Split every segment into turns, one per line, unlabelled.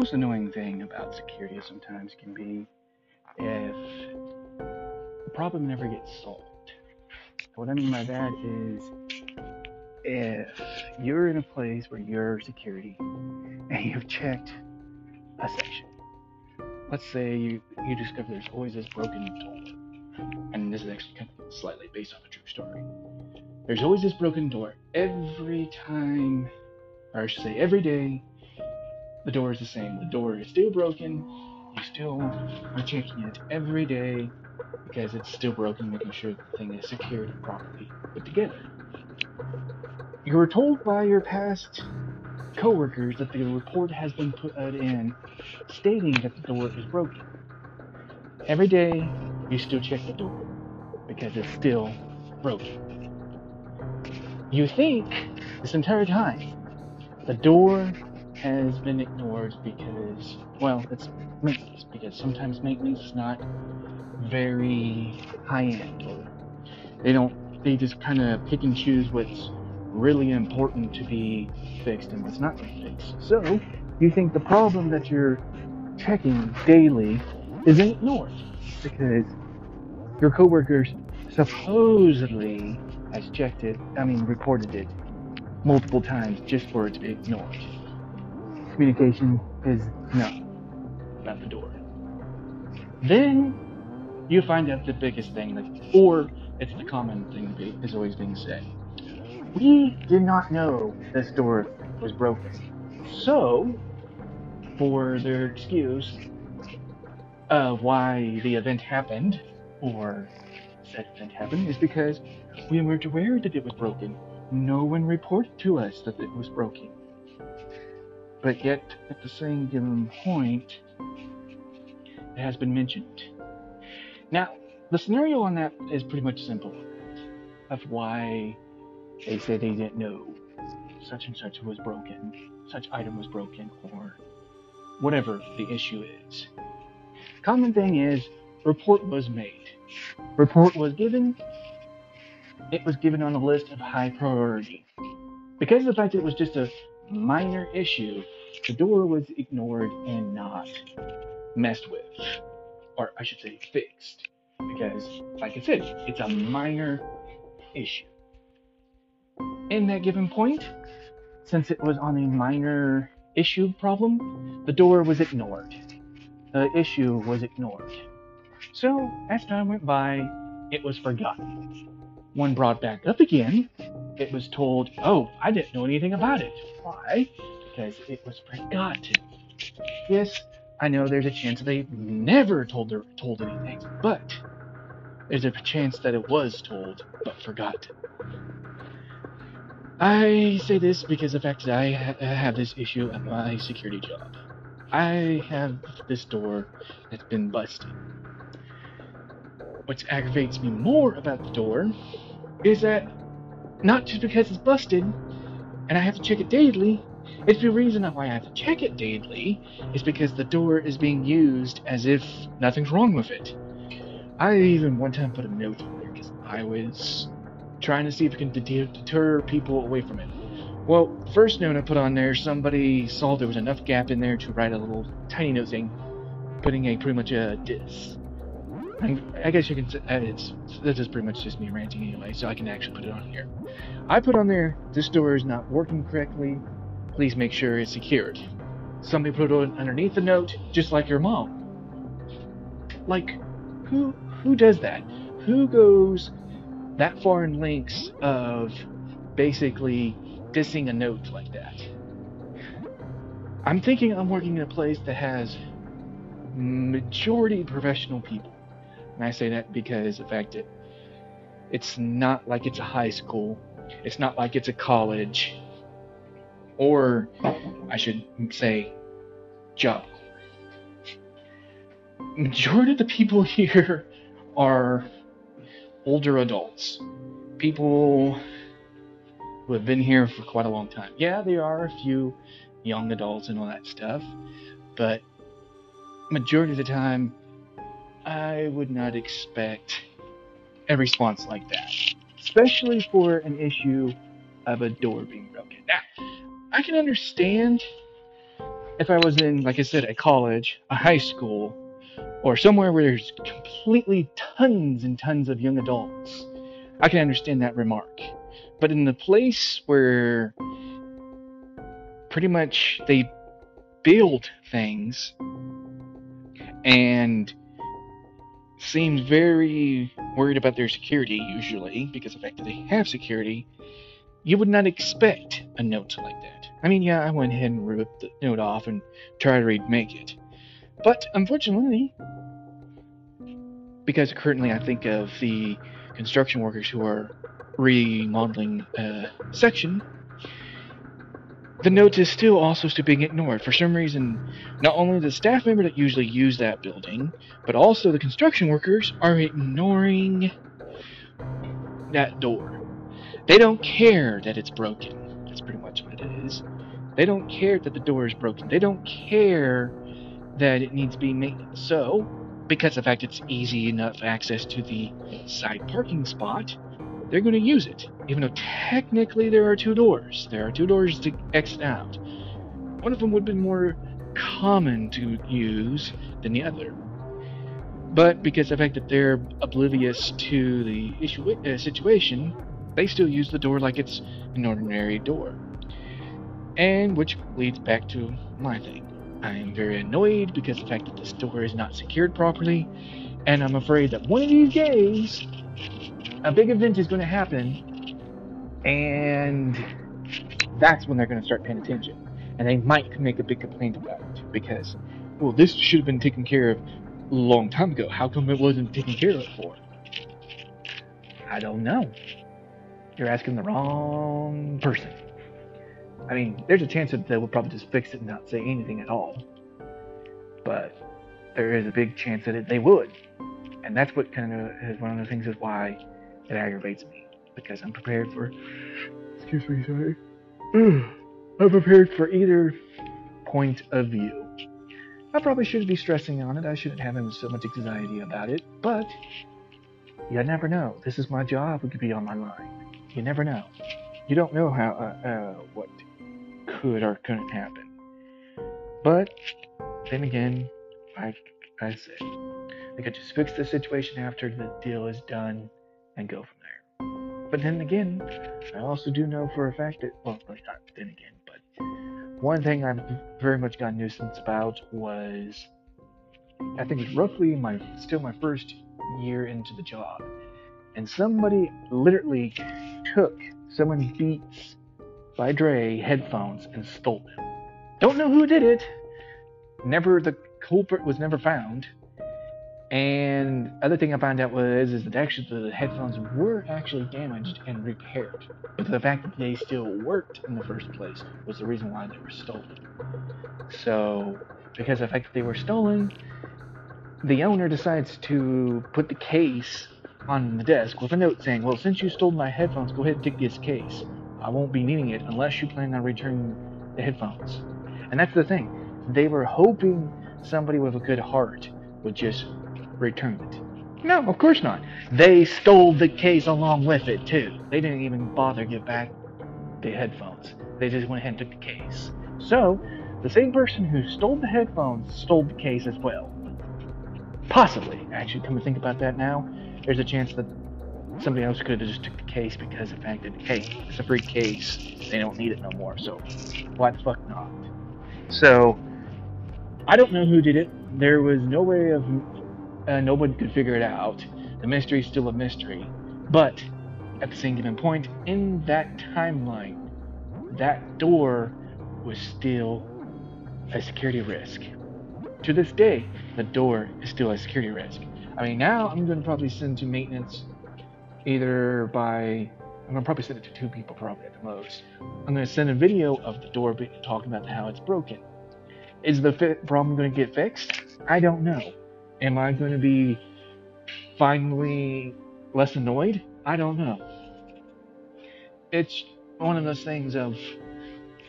most annoying thing about security sometimes can be if the problem never gets solved. What I mean by that is if you're in a place where you're security and you've checked a section, let's say you, you discover there's always this broken door, and this is actually kind of slightly based off a true story. There's always this broken door every time, or I should say every day, the door is the same. The door is still broken. You still are checking it every day because it's still broken, making sure the thing is secured and properly put together. You were told by your past coworkers that the report has been put in stating that the door is broken. Every day, you still check the door because it's still broken. You think this entire time the door has been ignored because, well, it's maintenance, because sometimes maintenance is not very high end, they don't, they just kind of pick and choose what's really important to be fixed and what's not be fixed. So, you think the problem that you're checking daily is ignored because your coworkers supposedly has checked it, I mean, reported it multiple times just for it to be ignored communication is no, not the door. Then you find out the biggest thing, that, or it's the common thing that is always being said. We did not know this door was broken. So, for their excuse of why the event happened, or said event happened, is because we weren't aware that it was broken. No one reported to us that it was broken. But yet, at the same given point, it has been mentioned. Now, the scenario on that is pretty much simple of why they say they didn't know such and such was broken, such item was broken, or whatever the issue is. Common thing is, report was made. Report was given. It was given on a list of high priority. Because of the fact it was just a minor issue, the door was ignored and not messed with. Or I should say fixed. Because, like I said, it's a minor issue. In that given point, since it was on a minor issue problem, the door was ignored. The issue was ignored. So, as time went by, it was forgotten. When brought back up again, it was told, oh, I didn't know anything about it. Why? Because it was forgotten. Yes, I know there's a chance they never told their, told anything, but there's a chance that it was told but forgotten. I say this because the fact that I ha- have this issue at my security job. I have this door that's been busted. What aggravates me more about the door is that not just because it's busted and I have to check it daily, it's the reason why I have to check it daily is because the door is being used as if nothing's wrong with it. I even one time put a note on there because I was trying to see if it can deter, people away from it. Well, first note I put on there, somebody saw there was enough gap in there to write a little tiny note saying, putting a pretty much a dis. I guess you can. Uh, it's this is pretty much just me ranting anyway, so I can actually put it on here. I put on there this door is not working correctly. Please make sure it's secured. Somebody put it underneath the note, just like your mom. Like, who who does that? Who goes that far in lengths of basically dissing a note like that? I'm thinking I'm working in a place that has majority professional people. And I say that because the fact that it's not like it's a high school, it's not like it's a college, or I should say, job. Majority of the people here are older adults, people who have been here for quite a long time. Yeah, there are a few young adults and all that stuff, but majority of the time, I would not expect a response like that, especially for an issue of a door being broken. Now, I can understand if I was in, like I said, a college, a high school, or somewhere where there's completely tons and tons of young adults, I can understand that remark. But in the place where pretty much they build things and seem very worried about their security usually because the fact that they have security you would not expect a note like that i mean yeah i went ahead and ripped the note off and tried to remake it but unfortunately because currently i think of the construction workers who are remodeling a section the note is still also still being ignored. For some reason, not only the staff member that usually use that building, but also the construction workers are ignoring that door. They don't care that it's broken. That's pretty much what it is. They don't care that the door is broken. They don't care that it needs to be made. So, because of the fact it's easy enough access to the side parking spot, they're going to use it, even though technically there are two doors. There are two doors to exit out. One of them would been more common to use than the other. But because of the fact that they're oblivious to the issue, uh, situation, they still use the door like it's an ordinary door. And which leads back to my thing. I am very annoyed because the fact that this door is not secured properly, and I'm afraid that one of these days a big event is going to happen, and that's when they're going to start paying attention. And they might make a big complaint about it because, well, this should have been taken care of a long time ago. How come it wasn't taken care of before? I don't know. You're asking the wrong person. I mean, there's a chance that they will probably just fix it and not say anything at all. But there is a big chance that it, they would. And that's what kind of is one of the things is why it aggravates me because I'm prepared for. Excuse me, sorry. I'm prepared for either point of view. I probably shouldn't be stressing on it. I shouldn't have so much anxiety about it. But you never know. This is my job. It could be on my line. You never know. You don't know how uh, uh, what could or couldn't happen. But then again, like I said, I could just fix the situation after the deal is done and go from there. But then again, I also do know for a fact that, well, not then again, but one thing I've very much got nuisance about was, I think roughly my, still my first year into the job, and somebody literally took someone Beats by Dre headphones and stole them. Don't know who did it. Never, the culprit was never found. And other thing I found out was is that actually the headphones were actually damaged and repaired. But the fact that they still worked in the first place was the reason why they were stolen. So because of the fact that they were stolen, the owner decides to put the case on the desk with a note saying, Well, since you stole my headphones, go ahead and take this case. I won't be needing it unless you plan on returning the headphones. And that's the thing. They were hoping somebody with a good heart would just return it. No, of course not. They stole the case along with it, too. They didn't even bother to give back the headphones. They just went ahead and took the case. So, the same person who stole the headphones stole the case as well. Possibly. Actually, come to think about that now, there's a chance that somebody else could have just took the case because of the fact that, hey, it's a free case. They don't need it no more. So, why the fuck not? So, I don't know who did it. There was no way of uh, nobody could figure it out. The mystery is still a mystery. But at the same given point, in that timeline, that door was still a security risk. To this day, the door is still a security risk. I mean, now I'm going to probably send to maintenance either by. I'm going to probably send it to two people, probably at the most. I'm going to send a video of the door talking about how it's broken. Is the problem going to get fixed? I don't know. Am I going to be finally less annoyed? I don't know. It's one of those things of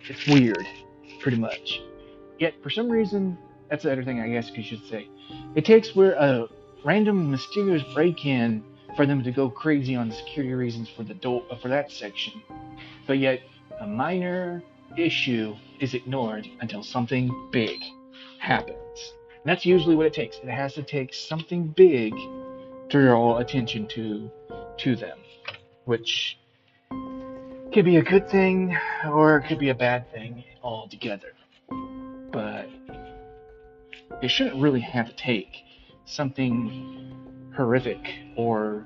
it's weird, pretty much. Yet for some reason, that's the other thing I guess you should say. It takes where a random mysterious break-in for them to go crazy on security reasons for the door for that section, but yet a minor issue is ignored until something big happens. And that's usually what it takes. It has to take something big to draw attention to to them, which could be a good thing or it could be a bad thing altogether. But it shouldn't really have to take something horrific or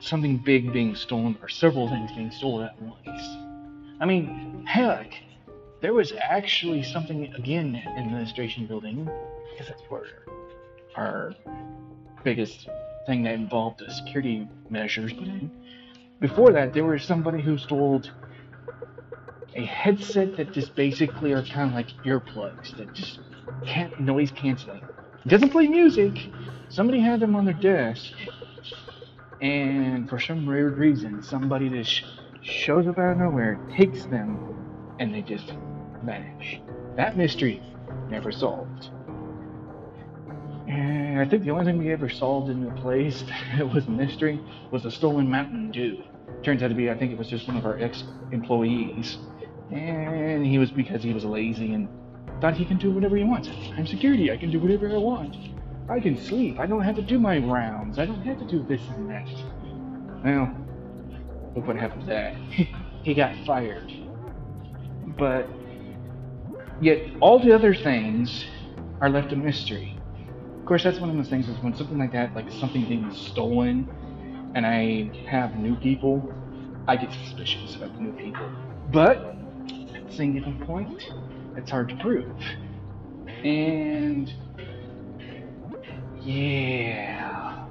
something big being stolen or several things being stolen at once. I mean, heck, there was actually something again in the administration building, because that's where our biggest thing that involved the security measures. Before that, there was somebody who stole a headset that just basically are kind of like earplugs that just can't noise canceling. Doesn't play music. Somebody had them on their desk, and for some weird reason, somebody just shows up out of nowhere, takes them, and they just vanish. That mystery never solved. And I think the only thing we ever solved in the place that was a mystery was a stolen Mountain Dew. Turns out to be, I think it was just one of our ex-employees, and he was because he was lazy and thought he can do whatever he wants. I'm security. I can do whatever I want. I can sleep. I don't have to do my rounds. I don't have to do this and that. Well, look what happened to that. he got fired. But yet all the other things are left a mystery. Of course, that's one of those things is when something like that, like something being stolen, and I have new people, I get suspicious of new people. But given point, it's hard to prove. And yeah,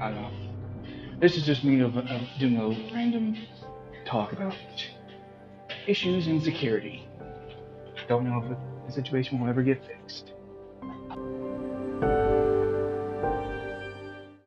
I don't know. This is just me of, of doing a random talk about issues in security. Don't know if the situation will ever get fixed.